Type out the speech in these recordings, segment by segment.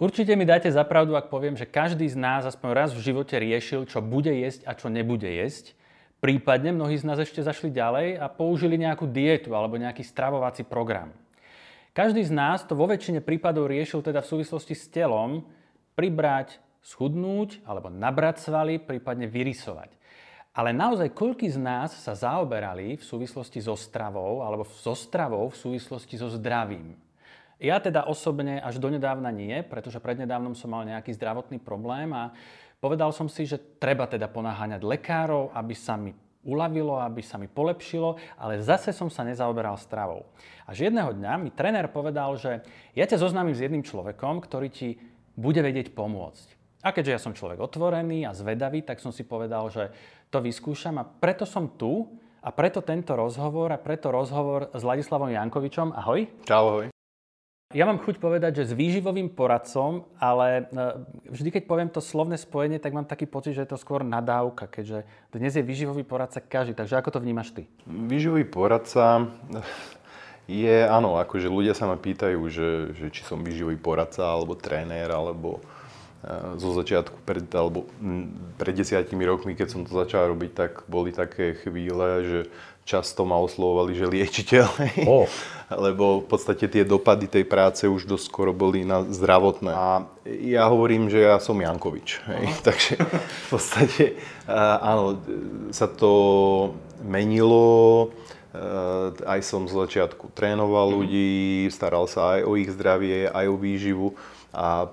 Určite mi dáte zapravdu, ak poviem, že každý z nás aspoň raz v živote riešil, čo bude jesť a čo nebude jesť. Prípadne mnohí z nás ešte zašli ďalej a použili nejakú dietu alebo nejaký stravovací program. Každý z nás to vo väčšine prípadov riešil teda v súvislosti s telom pribrať, schudnúť alebo nabrať svaly, prípadne vyrysovať. Ale naozaj, koľký z nás sa zaoberali v súvislosti so stravou alebo so stravou v súvislosti so zdravím? Ja teda osobne až donedávna nie, pretože prednedávnom som mal nejaký zdravotný problém a povedal som si, že treba teda ponáháňať lekárov, aby sa mi uľavilo, aby sa mi polepšilo, ale zase som sa nezaoberal stravou. Až jedného dňa mi tréner povedal, že ja ťa zoznámim s jedným človekom, ktorý ti bude vedieť pomôcť. A keďže ja som človek otvorený a zvedavý, tak som si povedal, že to vyskúšam a preto som tu a preto tento rozhovor a preto rozhovor s Ladislavom Jankovičom. Ahoj. Čau, ahoj. Ja mám chuť povedať, že s výživovým poradcom, ale e, vždy, keď poviem to slovné spojenie, tak mám taký pocit, že je to skôr nadávka, keďže dnes je výživový poradca každý. Takže ako to vnímaš ty? Výživový poradca je, áno, akože ľudia sa ma pýtajú, že, že či som výživový poradca, alebo tréner, alebo zo začiatku, pred, alebo pred desiatimi rokmi, keď som to začal robiť, tak boli také chvíle, že často ma oslovovali, že liečiteľ. Oh. Lebo v podstate tie dopady tej práce už dosť skoro boli na zdravotné. A ja hovorím, že ja som Jankovič. Hej. Takže v podstate áno, sa to menilo. Aj som z začiatku trénoval mhm. ľudí, staral sa aj o ich zdravie, aj o výživu a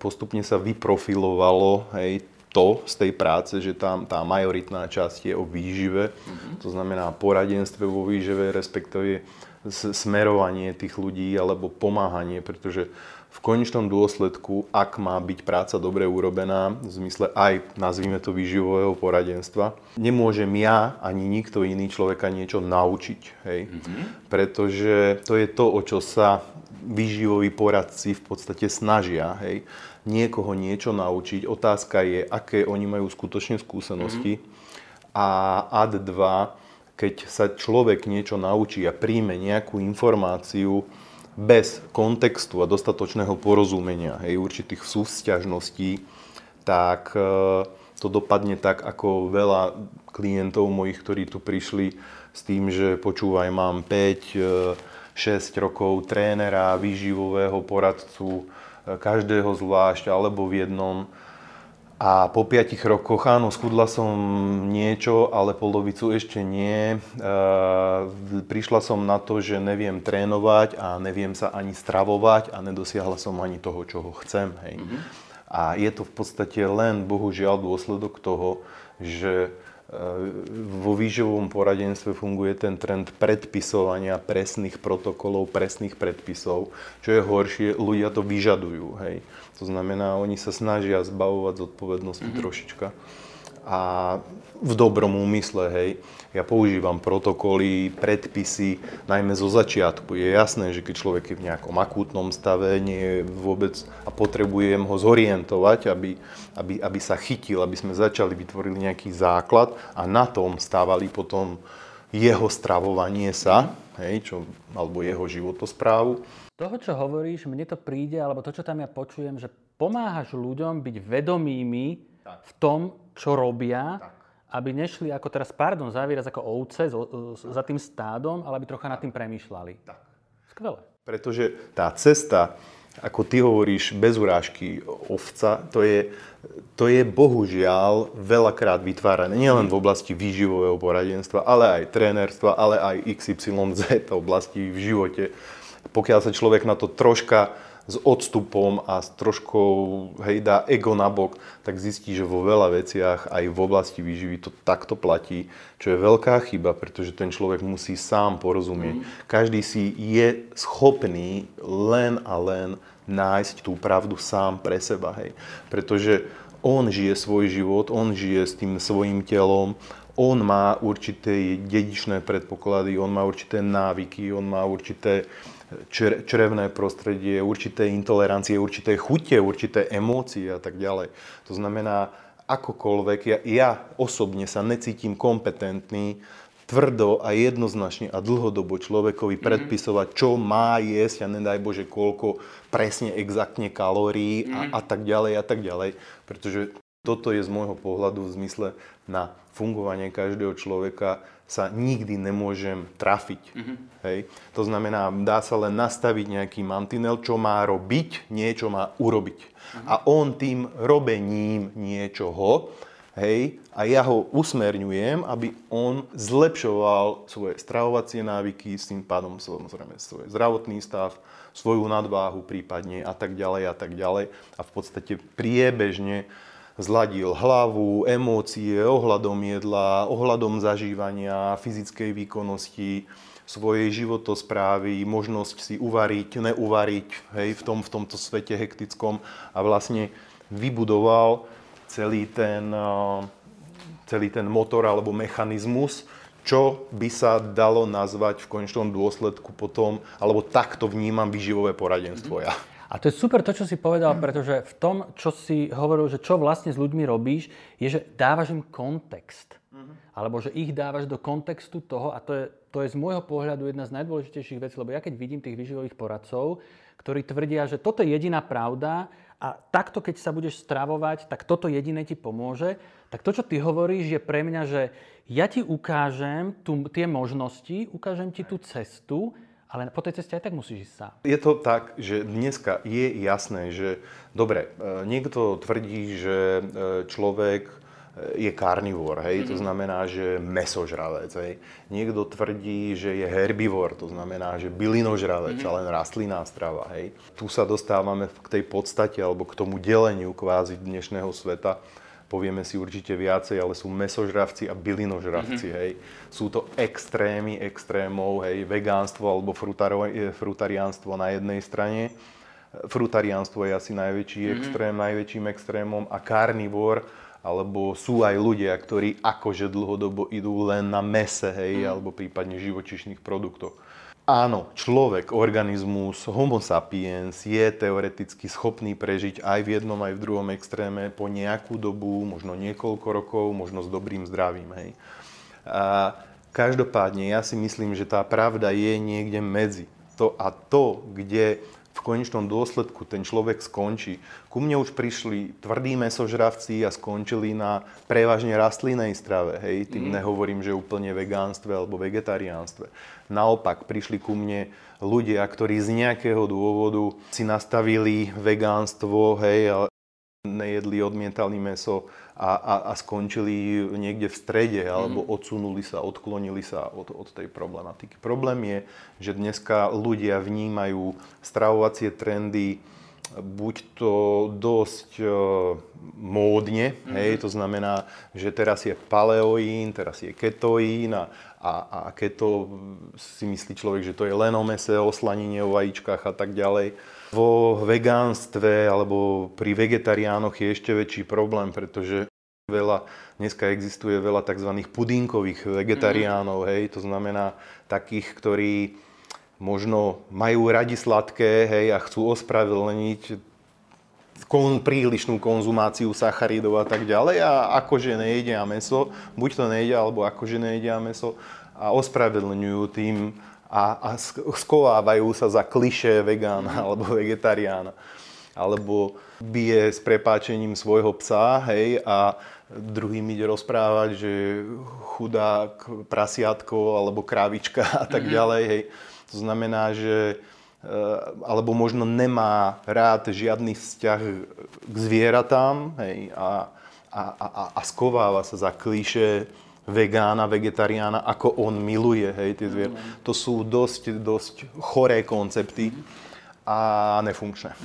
postupne sa vyprofilovalo hej, to z tej práce, že tam tá majoritná časť je o výžive, mm-hmm. to znamená poradenstve vo výžive, respektíve smerovanie tých ľudí alebo pomáhanie, pretože v konečnom dôsledku, ak má byť práca dobre urobená, v zmysle aj, nazvime to, výživového poradenstva, nemôžem ja ani nikto iný človeka niečo naučiť. Hej? Mm-hmm. Pretože to je to, o čo sa výživoví poradci v podstate snažia, hej, niekoho niečo naučiť. Otázka je, aké oni majú skutočne skúsenosti. Mm-hmm. A ad 2, keď sa človek niečo naučí a príjme nejakú informáciu bez kontextu a dostatočného porozumenia, hej, určitých súvzťažností, tak e, to dopadne tak, ako veľa klientov mojich, ktorí tu prišli s tým, že počúvaj, mám 5 6 rokov trénera, výživového poradcu, e, každého zvlášť alebo v jednom. A po 5 rokoch, áno, schudla som niečo, ale polovicu ešte nie. E, prišla som na to, že neviem trénovať a neviem sa ani stravovať a nedosiahla som ani toho, čo chcem. Hej. Mm-hmm. A je to v podstate len, bohužiaľ, dôsledok toho, že vo výživovom poradenstve funguje ten trend predpisovania presných protokolov, presných predpisov. Čo je horšie, ľudia to vyžadujú. Hej. To znamená, oni sa snažia zbavovať zodpovednosti mm-hmm. trošička. A v dobrom úmysle, hej. Ja používam protokoly, predpisy, najmä zo začiatku. Je jasné, že keď človek je v nejakom akútnom stave, nie je vôbec a potrebujem ho zorientovať, aby, aby, aby sa chytil, aby sme začali, vytvorili nejaký základ a na tom stávali potom jeho stravovanie sa, hej, čo, alebo jeho životosprávu. Toho, čo hovoríš, mne to príde, alebo to, čo tam ja počujem, že pomáhaš ľuďom byť vedomými v tom, čo robia, tak aby nešli ako teraz, pardon, za výraz ako ovce za tým stádom, ale aby trocha nad tým premýšľali. Tak. Skvelé. Pretože tá cesta, ako ty hovoríš, bez urážky ovca, to je, to je bohužiaľ veľakrát vytvárané nielen v oblasti výživového poradenstva, ale aj trénerstva, ale aj XYZ oblasti v živote. Pokiaľ sa človek na to troška s odstupom a s troškou hej, dá ego bok, tak zistí, že vo veľa veciach aj v oblasti výživy to takto platí, čo je veľká chyba, pretože ten človek musí sám porozumieť. Mm. Každý si je schopný len a len nájsť tú pravdu sám pre seba. Hej. Pretože on žije svoj život, on žije s tým svojim telom, on má určité dedičné predpoklady, on má určité návyky, on má určité črevné prostredie, určité intolerancie, určité chute, určité emócie a tak ďalej. To znamená, akokoľvek, ja, ja osobne sa necítim kompetentný tvrdo a jednoznačne a dlhodobo človekovi mm-hmm. predpisovať, čo má jesť a nedaj Bože koľko presne exaktne kalórií mm-hmm. a, a tak ďalej a tak ďalej. Pretože toto je z môjho pohľadu v zmysle na fungovanie každého človeka sa nikdy nemôžem trafiť. Mm-hmm. Hej? To znamená, dá sa len nastaviť nejaký mantinel, čo má robiť, niečo má urobiť. Mm-hmm. A on tým robením niečoho Hej, a ja ho usmerňujem, aby on zlepšoval svoje stravovacie návyky, s tým pádom samozrejme svoj zdravotný stav, svoju nadváhu prípadne a tak ďalej a tak ďalej. A v podstate priebežne zladil hlavu, emócie, ohľadom jedla, ohľadom zažívania, fyzickej výkonnosti, svojej životosprávy, možnosť si uvariť, neuvariť hej, v, tom, v tomto svete hektickom a vlastne vybudoval celý ten, eh, celý ten motor alebo mechanizmus, čo by sa dalo nazvať v konečnom dôsledku potom, alebo takto vnímam vyživové poradenstvo ja. A to je super to, čo si povedal, pretože v tom, čo si hovoril, že čo vlastne s ľuďmi robíš, je, že dávaš im kontext. Uh-huh. Alebo že ich dávaš do kontextu toho, a to je, to je z môjho pohľadu jedna z najdôležitejších vecí, lebo ja keď vidím tých výživových poradcov, ktorí tvrdia, že toto je jediná pravda a takto, keď sa budeš stravovať, tak toto jediné ti pomôže. Tak to, čo ty hovoríš, je pre mňa, že ja ti ukážem tu, tie možnosti, ukážem ti tú cestu, ale po tej ceste aj tak musíš ísť sám. Je to tak, že dneska je jasné, že dobre, e, niekto tvrdí, že e, človek je karnivor, hej, mm-hmm. to mhm. znamená, že mesožravec, hej. Niekto tvrdí, že je herbivor, to znamená, že bylinožravec, mm-hmm. len rastlinná strava, hej. Tu sa dostávame k tej podstate, alebo k tomu deleniu kvázi dnešného sveta, povieme si určite viacej, ale sú mesožravci a bylinožravci, mm-hmm. hej. Sú to extrémy extrémov, hej, vegánstvo alebo frutaro, frutariánstvo na jednej strane. Frutariánstvo je asi najväčší mm-hmm. extrém, najväčším extrémom a karnivor alebo sú aj ľudia, ktorí akože dlhodobo idú len na mese, hej, mm. alebo prípadne živočišných produktoch. Áno, človek, organizmus, homo sapiens je teoreticky schopný prežiť aj v jednom, aj v druhom extréme po nejakú dobu, možno niekoľko rokov, možno s dobrým zdravím. Hej. A každopádne ja si myslím, že tá pravda je niekde medzi. To a to, kde v konečnom dôsledku ten človek skončí. Ku mne už prišli tvrdí mesožravci a skončili na prevažne rastlinnej strave. Hej, tým mm. nehovorím, že úplne vegánstve alebo vegetariánstve. Naopak, prišli ku mne ľudia, ktorí z nejakého dôvodu si nastavili vegánstvo, hej, nejedli, odmietali meso a, a, a skončili niekde v strede alebo mhm. odsunuli sa, odklonili sa od, od tej problematiky. Problém je, že dneska ľudia vnímajú stravovacie trendy buď to dosť uh, módne, mm-hmm. hej, to znamená, že teraz je paleoín, teraz je ketoín a, a, a keto si myslí človek, že to je len o mese, o slanine, o vajíčkach a tak ďalej vo vegánstve alebo pri vegetariánoch je ešte väčší problém, pretože veľa, dneska existuje veľa tzv. pudinkových vegetariánov, mm. hej, to znamená takých, ktorí možno majú radi sladké, hej, a chcú ospravedlniť kon, prílišnú konzumáciu sacharidov a tak ďalej a akože nejedia meso, buď to nejedia, alebo akože nejedia meso a ospravedlňujú tým a, a skovávajú sa za kliše vegána alebo vegetariána. Alebo bije s prepáčením svojho psa, hej, a druhým ide rozprávať, že chudák, prasiatko alebo krávička a tak mhm. ďalej, hej. To znamená, že eh, alebo možno nemá rád žiadny vzťah k zvieratám hej, a, a, a, a skováva sa za klíše vegána, vegetariána, ako on miluje hej, tie zvier. Mm. To sú dosť, dosť choré koncepty a nefunkčné.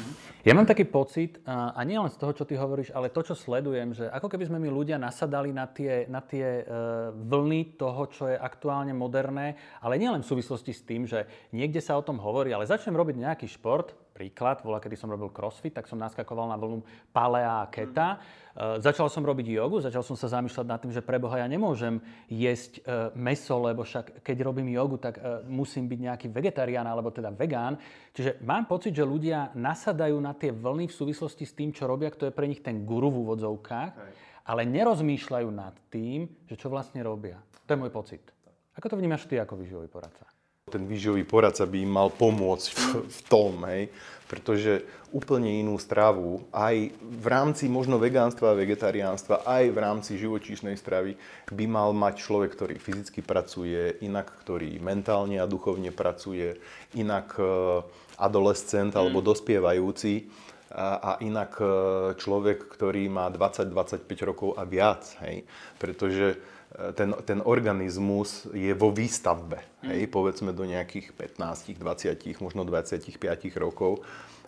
Ja mám taký pocit, a nie len z toho, čo ty hovoríš, ale to, čo sledujem, že ako keby sme my ľudia nasadali na tie, na tie e, vlny toho, čo je aktuálne moderné, ale nielen v súvislosti s tým, že niekde sa o tom hovorí, ale začnem robiť nejaký šport, príklad, bola, kedy som robil crossfit, tak som naskakoval na vlnu palea a keta. Mm. Začal som robiť jogu, začal som sa zamýšľať nad tým, že preboha ja nemôžem jesť e, meso, lebo však keď robím jogu, tak e, musím byť nejaký vegetarián alebo teda vegán. Čiže mám pocit, že ľudia nasadajú na tie vlny v súvislosti s tým, čo robia, kto je pre nich ten guru v úvodzovkách, ale nerozmýšľajú nad tým, že čo vlastne robia. To je môj pocit. Ako to vnímaš ty ako výživový poradca? Ten výživový poradca by im mal pomôcť v, v tom, hej, pretože úplne inú stravu, aj v rámci možno vegánstva a vegetariánstva, aj v rámci živočíšnej stravy by mal mať človek, ktorý fyzicky pracuje, inak ktorý mentálne a duchovne pracuje, inak e, adolescent mm. alebo dospievajúci a, a inak e, človek, ktorý má 20-25 rokov a viac. Hej? Pretože ten, ten organizmus je vo výstavbe, hej? Povedzme do nejakých 15, 20, možno 25 rokov.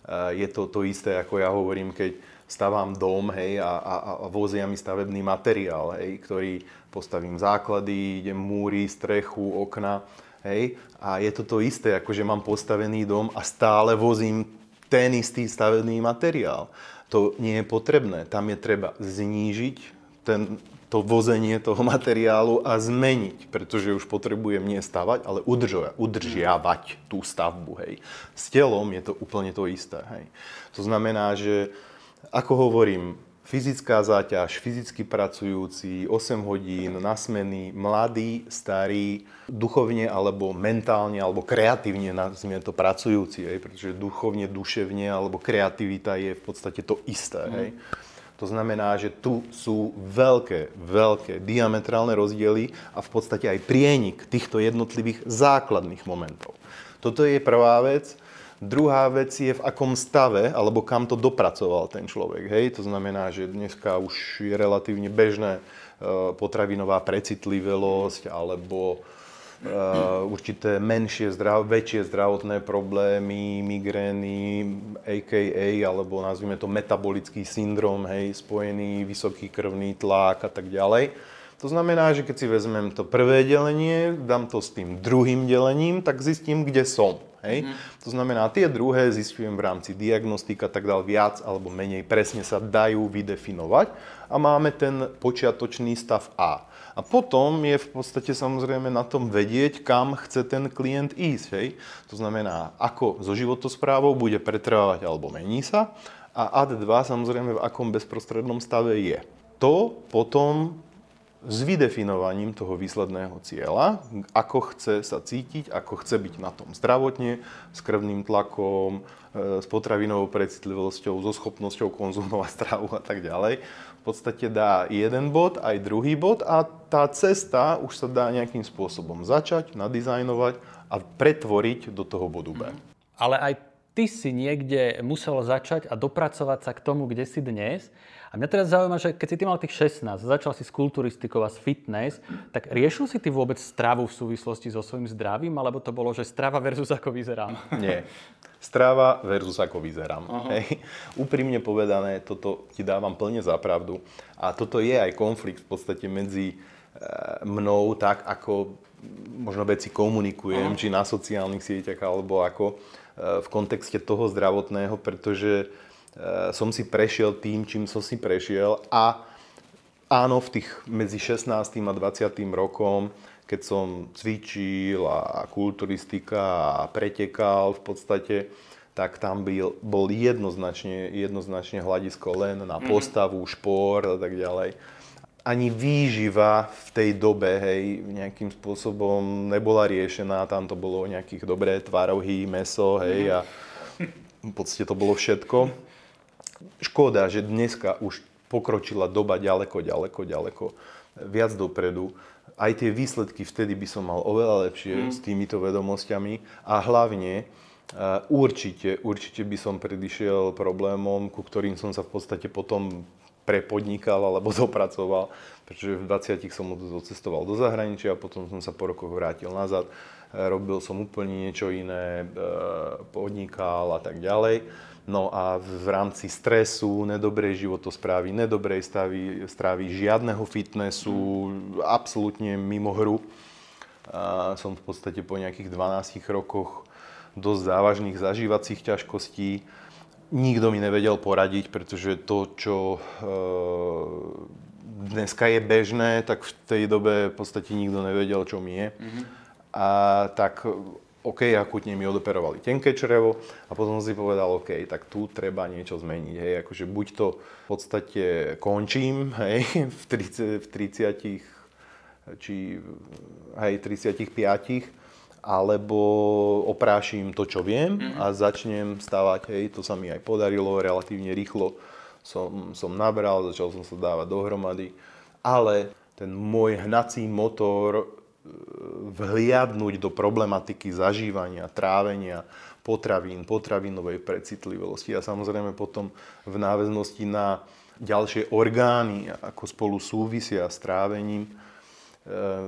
E, je to to isté, ako ja hovorím, keď stavám dom hej, a, a, a vozia mi stavebný materiál, hej, ktorý postavím základy, idem múry, strechu, okna. Hej, a je to to isté, ako že mám postavený dom a stále vozím ten istý stavebný materiál. To nie je potrebné. Tam je treba znížiť ten, to vozenie toho materiálu a zmeniť, pretože už potrebujem nie stavať, ale udržiavať tú stavbu. Hej. S telom je to úplne to isté. Hej. To znamená, že ako hovorím, fyzická záťaž, fyzicky pracujúci, 8 hodín na smeny, mladý, starý, duchovne alebo mentálne alebo kreatívne, nazvime to pracujúci, hej, pretože duchovne, duševne alebo kreativita je v podstate to isté. Mm. To znamená, že tu sú veľké, veľké diametrálne rozdiely a v podstate aj prienik týchto jednotlivých základných momentov. Toto je prvá vec. Druhá vec je, v akom stave, alebo kam to dopracoval ten človek. Hej? To znamená, že dneska už je relatívne bežné e, potravinová precitlivosť, alebo určité menšie, zdrav, väčšie zdravotné problémy, migrény, a.k.a. alebo nazvime to metabolický syndrom, hej, spojený vysoký krvný tlak a tak ďalej. To znamená, že keď si vezmem to prvé delenie, dám to s tým druhým delením, tak zistím, kde som. Hej? Mm. To znamená, tie druhé zistujem v rámci diagnostika, tak dal viac alebo menej presne sa dajú vydefinovať a máme ten počiatočný stav A. A potom je v podstate samozrejme na tom vedieť, kam chce ten klient ísť. Hej? To znamená, ako so životosprávou bude pretrvávať alebo mení sa a AD2 samozrejme v akom bezprostrednom stave je. To potom s vydefinovaním toho výsledného cieľa, ako chce sa cítiť, ako chce byť na tom zdravotne, s krvným tlakom, e, s potravinovou precitlivosťou, so schopnosťou konzumovať stravu a tak ďalej. V podstate dá jeden bod, aj druhý bod a tá cesta už sa dá nejakým spôsobom začať, nadizajnovať a pretvoriť do toho bodu B. Ale aj ty si niekde musel začať a dopracovať sa k tomu, kde si dnes. A mňa teraz zaujíma, že keď si ty mal tých 16, začal si s kulturistikou a s fitness, tak riešil si ty vôbec stravu v súvislosti so svojím zdravím, alebo to bolo, že strava versus ako vyzerám? Nie. Strava versus ako vyzerám. Uh-huh. Hej. Úprimne povedané, toto ti dávam plne za pravdu. A toto je aj konflikt v podstate medzi e, mnou, tak ako možno veci komunikujem, uh-huh. či na sociálnych sieťach, alebo ako e, v kontexte toho zdravotného, pretože som si prešiel tým, čím som si prešiel a áno, v tých medzi 16. a 20. rokom, keď som cvičil a kulturistika a pretekal v podstate, tak tam byl, bol jednoznačne, jednoznačne hľadisko len na mhm. postavu, šport a tak ďalej. Ani výživa v tej dobe, hej, nejakým spôsobom nebola riešená, tam to bolo nejakých dobré tvarohy, meso, hej, mhm. a v podstate to bolo všetko. Škoda, že dneska už pokročila doba ďaleko, ďaleko, ďaleko, viac dopredu. Aj tie výsledky vtedy by som mal oveľa lepšie mm. s týmito vedomosťami a hlavne uh, určite, určite by som predišiel problémom, ku ktorým som sa v podstate potom prepodnikal alebo dopracoval, pretože v 20 som odcestoval do zahraničia, potom som sa po rokoch vrátil nazad, robil som úplne niečo iné, podnikal a tak ďalej. No a v rámci stresu, nedobrej životosprávy, nedobrej stavy, stravy, žiadneho fitnessu, absolútne mimo hru. A som v podstate po nejakých 12 rokoch dosť závažných zažívacích ťažkostí. Nikto mi nevedel poradiť, pretože to, čo e, dneska je bežné, tak v tej dobe v podstate nikto nevedel, čo mi je. Mm-hmm. A tak OK, akutne mi odoperovali tenké črevo a potom si povedal, OK, tak tu treba niečo zmeniť, hej, akože buď to v podstate končím, hej, v 30, v 30 či hej, 35, alebo oprášim to, čo viem a začnem stavať, hej, to sa mi aj podarilo relatívne rýchlo. Som, som nabral, začal som sa dávať dohromady, ale ten môj hnací motor vhliadnúť do problematiky zažívania, trávenia, potravín, potravinovej precitlivosti a samozrejme potom v náväznosti na ďalšie orgány, ako spolu súvisia s trávením,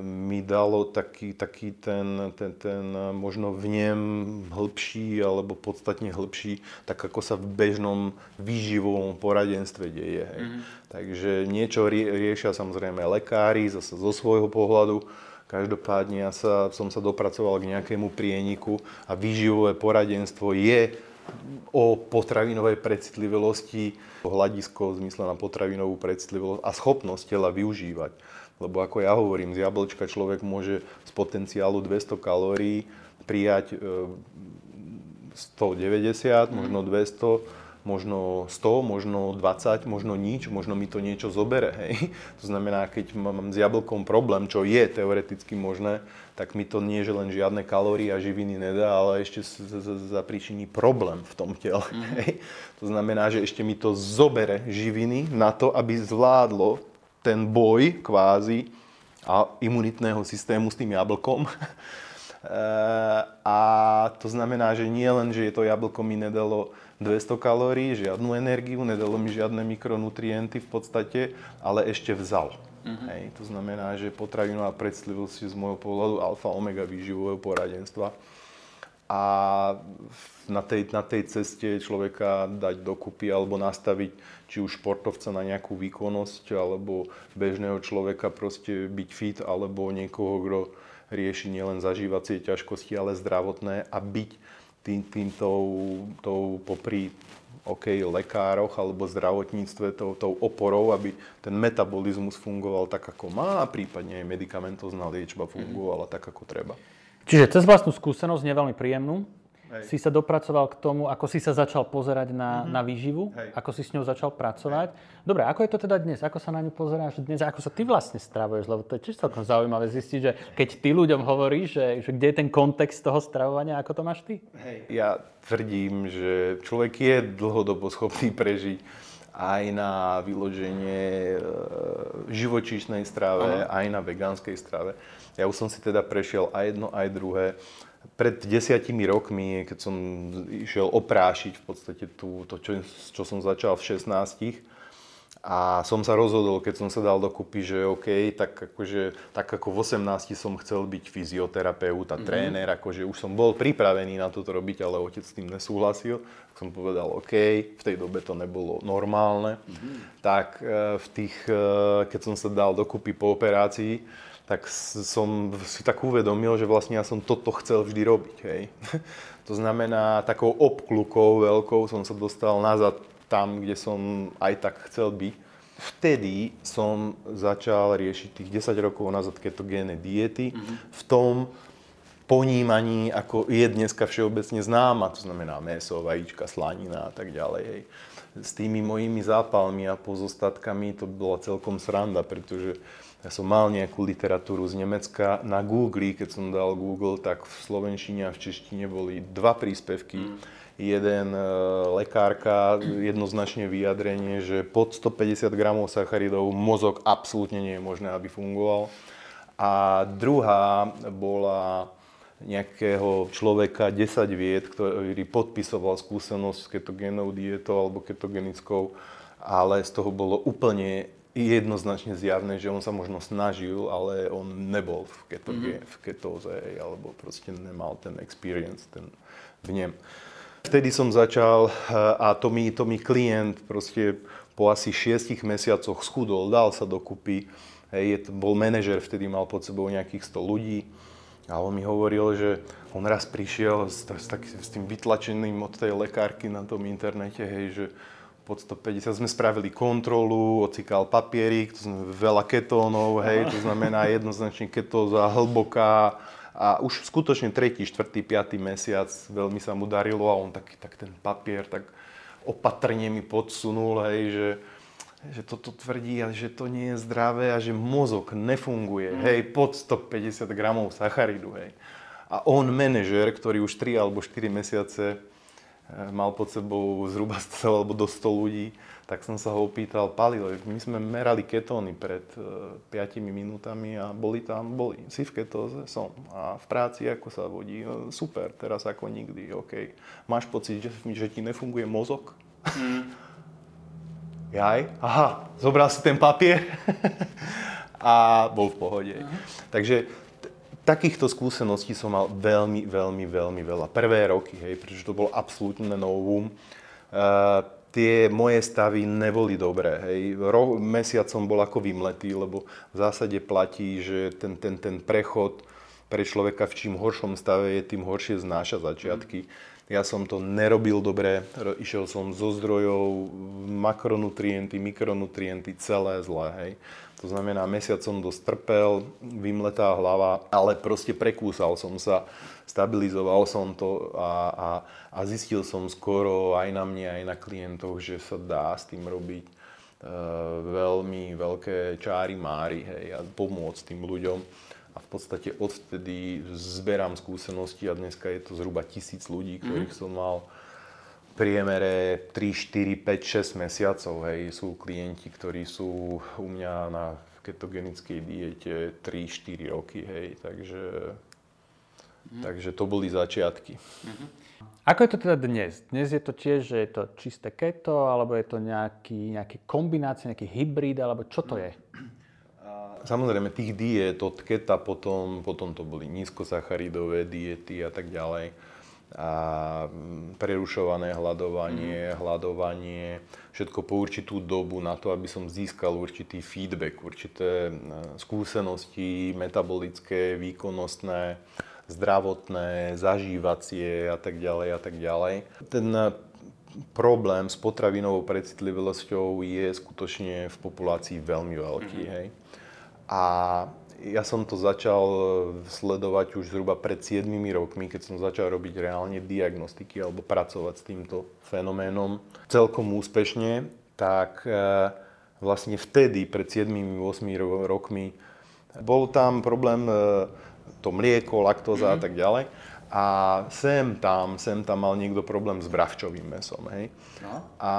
mi dalo taký, taký ten, ten, ten možno vnem hĺbší alebo podstatne hĺbší, tak ako sa v bežnom výživovom poradenstve deje. Hej. Mm-hmm. Takže niečo rie, riešia samozrejme lekári zase zo svojho pohľadu. Každopádne ja sa, som sa dopracoval k nejakému prieniku a výživové poradenstvo je o potravinovej precitlivosti, hľadisko zmysle na potravinovú precitlivosť a schopnosť tela využívať. Lebo ako ja hovorím, z jablčka človek môže z potenciálu 200 kalórií prijať 190, mm. možno 200, možno 100, možno 20, možno nič, možno mi to niečo zobere. Hej. To znamená, keď mám s jablkom problém, čo je teoreticky možné, tak mi to nie, že len žiadne kalórie a živiny nedá, ale ešte zapričiní problém v tom tele. Mm. Hej. To znamená, že ešte mi to zobere živiny na to, aby zvládlo ten boj kvázi a imunitného systému s tým jablkom. a to znamená, že nie len, že je to jablko mi nedalo 200 kalórií, žiadnu energiu, nedalo mi žiadne mikronutrienty v podstate, ale ešte vzal. Uh-huh. Hej, to znamená, že potravinová predstavivosť z môjho pohľadu alfa omega výživového poradenstva a na tej, na tej ceste človeka dať dokupy alebo nastaviť či už športovca na nejakú výkonnosť alebo bežného človeka proste byť fit alebo niekoho, kto rieši nielen zažívacie ťažkosti, ale zdravotné a byť tým, tým tou, tou popri OK, lekároch alebo zdravotníctve tou, tou oporou, aby ten metabolizmus fungoval tak, ako má a prípadne aj medicamentozná liečba fungovala tak, ako treba. Čiže cez vlastnú skúsenosť, neveľmi príjemnú, Hej. si sa dopracoval k tomu, ako si sa začal pozerať na, mm-hmm. na výživu, Hej. ako si s ňou začal pracovať. Hej. Dobre, ako je to teda dnes? Ako sa na ňu pozeráš dnes? Ako sa ty vlastne stravuješ? Lebo to je tiež celkom zaujímavé zistiť, že keď ty ľuďom hovoríš, že, že kde je ten kontext toho stravovania, ako to máš ty? Hej. Ja tvrdím, že človek je dlhodobo schopný prežiť aj na vyloženie e, živočíšnej strave, uh-huh. aj na vegánskej strave. Ja už som si teda prešiel aj jedno, aj druhé. Pred desiatimi rokmi, keď som išiel oprášiť v podstate tú, to, čo, čo som začal v 16, a som sa rozhodol, keď som sa dal dokupy, že OK, tak akože, tak ako v 18 som chcel byť fyzioterapeut a mm-hmm. tréner, akože už som bol pripravený na toto robiť, ale otec s tým nesúhlasil. Tak som povedal, OK, v tej dobe to nebolo normálne. Mm-hmm. Tak e, v tých, e, keď som sa dal dokupy po operácii, tak som si tak uvedomil, že vlastne ja som toto chcel vždy robiť. Hej. to znamená, takou obklukou veľkou som sa dostal nazad tam, kde som aj tak chcel byť. Vtedy som začal riešiť tých 10 rokov nazad ketogénne diety mm-hmm. v tom ponímaní, ako je dneska všeobecne známa, to znamená meso, vajíčka, slanina a tak ďalej. Hej. S tými mojimi zápalmi a pozostatkami to bola celkom sranda, pretože ja som mal nejakú literatúru z Nemecka na Google, keď som dal Google, tak v slovenčine a v češtine boli dva príspevky. Mm jeden e, lekárka jednoznačne vyjadrenie, že pod 150 gramov sacharidov mozog absolútne nie je možné, aby fungoval. A druhá bola nejakého človeka 10 vied, ktorý podpisoval skúsenosť s ketogénou dietou alebo ketogenickou, ale z toho bolo úplne jednoznačne zjavné, že on sa možno snažil, ale on nebol v, ketogé, mm-hmm. v ketóze, alebo proste nemal ten experience, ten vnem. Vtedy som začal a to mi, to mi klient proste po asi šiestich mesiacoch schudol, dal sa dokupy. Hej, bol manažer, vtedy mal pod sebou nejakých 100 ľudí. A on mi hovoril, že on raz prišiel s, s, tak, s tým vytlačeným od tej lekárky na tom internete, hej, že pod 150 sme spravili kontrolu, ocikal papierik, to znamená veľa ketónov, hej, to znamená jednoznačne ketóza, hlboká, a už skutočne tretí, štvrtý, piatý mesiac veľmi sa mu darilo a on tak, tak ten papier tak opatrne mi podsunul, hej, že že toto tvrdí, že to nie je zdravé a že mozog nefunguje, mm. hej, pod 150 gramov sacharidu, hej. A on, manažer, ktorý už 3 alebo 4 mesiace mal pod sebou zhruba 100 alebo do 100 ľudí, tak som sa ho opýtal, Palilo, my sme merali ketóny pred uh, eh, 5 minútami a boli tam, boli, si v ketóze? Som. A v práci ako sa vodí? No, super, teraz ako nikdy, OK. Máš pocit, že, že ti nefunguje mozog? Mm. Jaj, aha, zobral si ten papier a bol v pohode. Uh-huh. Takže takýchto skúseností som mal veľmi, veľmi, veľmi veľa. Prvé roky, hej, pretože to bolo absolútne novum. Uh, tie moje stavy neboli dobré. Hej. Ro- mesiac som bol ako vymletý, lebo v zásade platí, že ten, ten, ten prechod pre človeka v čím horšom stave je, tým horšie znáša začiatky. Ja som to nerobil dobre, išiel som zo zdrojov, makronutrienty, mikronutrienty, celé zlé. Hej. To znamená, mesiac som dosť trpel, vymletá hlava, ale proste prekúsal som sa stabilizoval som to a, a, a zistil som skoro aj na mne, aj na klientoch, že sa dá s tým robiť uh, veľmi veľké čáry máry hej, a pomôcť tým ľuďom. A v podstate odvtedy zberám skúsenosti a dneska je to zhruba tisíc ľudí, ktorých mm. som mal priemere 3, 4, 5, 6 mesiacov. Hej. Sú klienti, ktorí sú u mňa na ketogenickej diete 3-4 roky. Hej. Takže Mm. Takže to boli začiatky. Mm-hmm. Ako je to teda dnes? Dnes je to tiež, že je to čisté keto, alebo je to nejaký, nejaký kombinácia, nejaký hybrid, alebo čo to je? Samozrejme, tých diet od keta potom, potom to boli nízkosacharidové diety a tak ďalej. A mm, prerušované hľadovanie, mm. hľadovanie, všetko po určitú dobu na to, aby som získal určitý feedback, určité skúsenosti metabolické, výkonnostné zdravotné, zažívacie a tak ďalej a tak ďalej. Ten eh, problém s potravinovou precitlivosťou je skutočne v populácii veľmi veľký. Mm-hmm. Hej. A ja som to začal eh, sledovať už zhruba pred 7 rokmi, keď som začal robiť reálne diagnostiky alebo pracovať s týmto fenoménom celkom úspešne, tak eh, vlastne vtedy, pred 7-8 rokmi, bol tam problém to mlieko, laktóza mm-hmm. a mhm. tak ďalej. A sem tam, sem tam mal niekto problém s bravčovým mesom, hej. No. A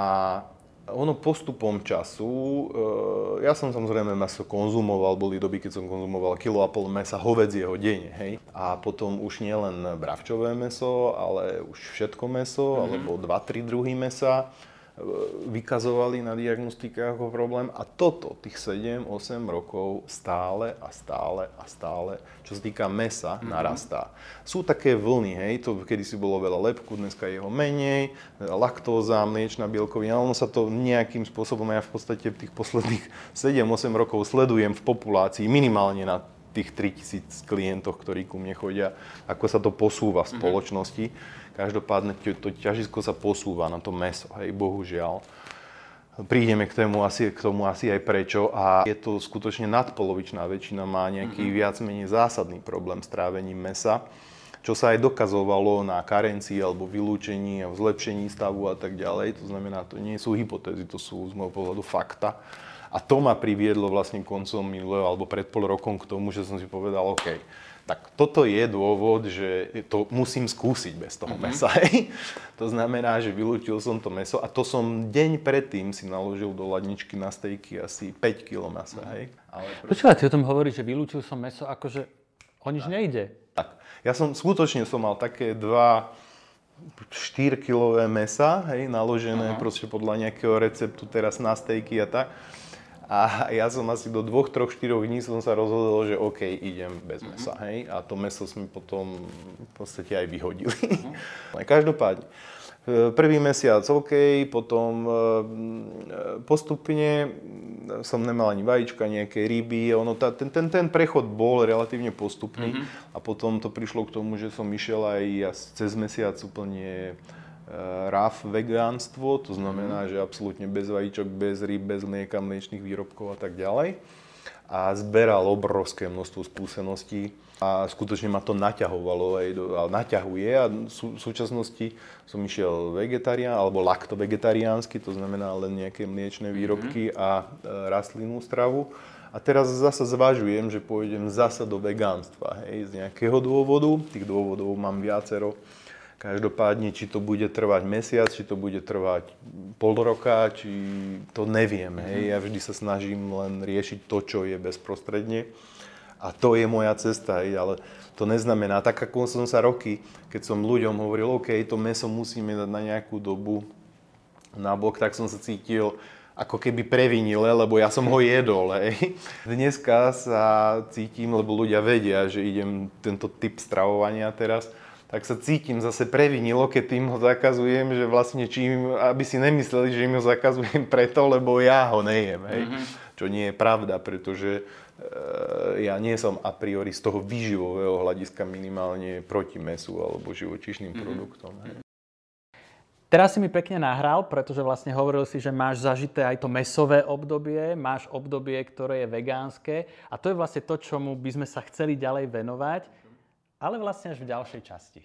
ono postupom času, e, ja som samozrejme meso konzumoval, boli doby, keď som konzumoval kilo a pol mesa hovedzieho denne, hej. A potom už nie len bravčové meso, ale už všetko meso, mm-hmm. alebo dva, tri druhy mesa vykazovali na diagnostikách ako problém a toto, tých 7-8 rokov stále a stále a stále, čo sa týka mesa, mm-hmm. narastá. Sú také vlny, hej, to kedy si bolo veľa lepku, dneska je ho menej, laktóza, mliečna bielkovina, ono sa to nejakým spôsobom, ja v podstate tých posledných 7-8 rokov sledujem v populácii minimálne na tých 3000 klientoch, ktorí ku mne chodia, ako sa to posúva v mhm. spoločnosti. Mm-hmm Každopádne to ťažisko sa posúva na to meso, hej, bohužiaľ. Prídeme k tomu, asi, k tomu asi aj prečo a je to skutočne nadpolovičná väčšina má nejaký mm-hmm. viac menej zásadný problém s trávením mesa, čo sa aj dokazovalo na karencii alebo vylúčení a v zlepšení stavu a tak ďalej. To znamená, to nie sú hypotézy, to sú z môjho pohľadu fakta. A to ma priviedlo vlastne koncom minulého alebo pred pol rokom k tomu, že som si povedal, OK, tak toto je dôvod, že to musím skúsiť bez toho mm-hmm. mesa. Hej. To znamená, že vylúčil som to meso a to som deň predtým si naložil do ladničky na stejky asi 5 kg mesa. Hej. Ale Počúvaj, ty o tom hovoríš, že vylúčil som meso, akože o nič tak. nejde. Tak. Ja som skutočne som mal také dva 4-kilové mesa, hej, naložené uh-huh. proste podľa nejakého receptu teraz na stejky a tak. A ja som asi do dvoch, troch, štyroch dní som sa rozhodol, že OK, idem bez mhm. mesa, mm-hmm. hej. A to meso sme potom v podstate aj vyhodili. Mm-hmm. Každopádne, e, prvý mesiac OK, potom e, postupne som nemal ani vajíčka, nejaké ryby, ono, tá, ten, ten, ten prechod bol relatívne postupný mm-hmm. a potom to prišlo k tomu, že som išiel aj cez mesiac úplne RAF vegánstvo, to znamená, mhm. že absolútne bez vajíčok, bez rýb, bez mlieka, mliečných výrobkov a tak ďalej. A zberal obrovské množstvo skúseností a skutočne ma to naťahovalo aj do, a naťahuje a v súčasnosti som išiel vegetarián alebo lakto-vegetariánsky, to znamená len nejaké mliečne výrobky mm-hmm. a e, rastlinnú stravu. A teraz zasa zvažujem, že pôjdem zasa do vegánstva, hej, z nejakého dôvodu. Tých dôvodov mám viacero. Každopádne, či to bude trvať mesiac, či to bude trvať pol roka, či to neviem. Hej. Mhm. Ja vždy sa snažím len riešiť to, čo je bezprostredne a to je moja cesta, ale to neznamená, tak ako som sa roky, keď som ľuďom hovoril, OK, to meso musíme dať na nejakú dobu na bok, tak som sa cítil ako keby previnil, lebo ja som ho jedol. Hej. Dneska sa cítim, lebo ľudia vedia, že idem tento typ stravovania teraz, tak sa cítim zase previnilo, keď tým ho zakazujem, že vlastne čím, aby si nemysleli, že im ho zakazujem preto, lebo ja ho nejem. Hej. Mm-hmm. Čo nie je pravda, pretože Eh, ja nie som a priori z toho výživového hľadiska minimálne proti mesu alebo živočišným mm-hmm. produktom. Hej. Teraz si mi pekne nahral, pretože vlastne hovoril si, že máš zažité aj to mesové obdobie, máš obdobie, ktoré je vegánske a to je vlastne to, čomu by sme sa chceli ďalej venovať, ale vlastne až v ďalšej časti.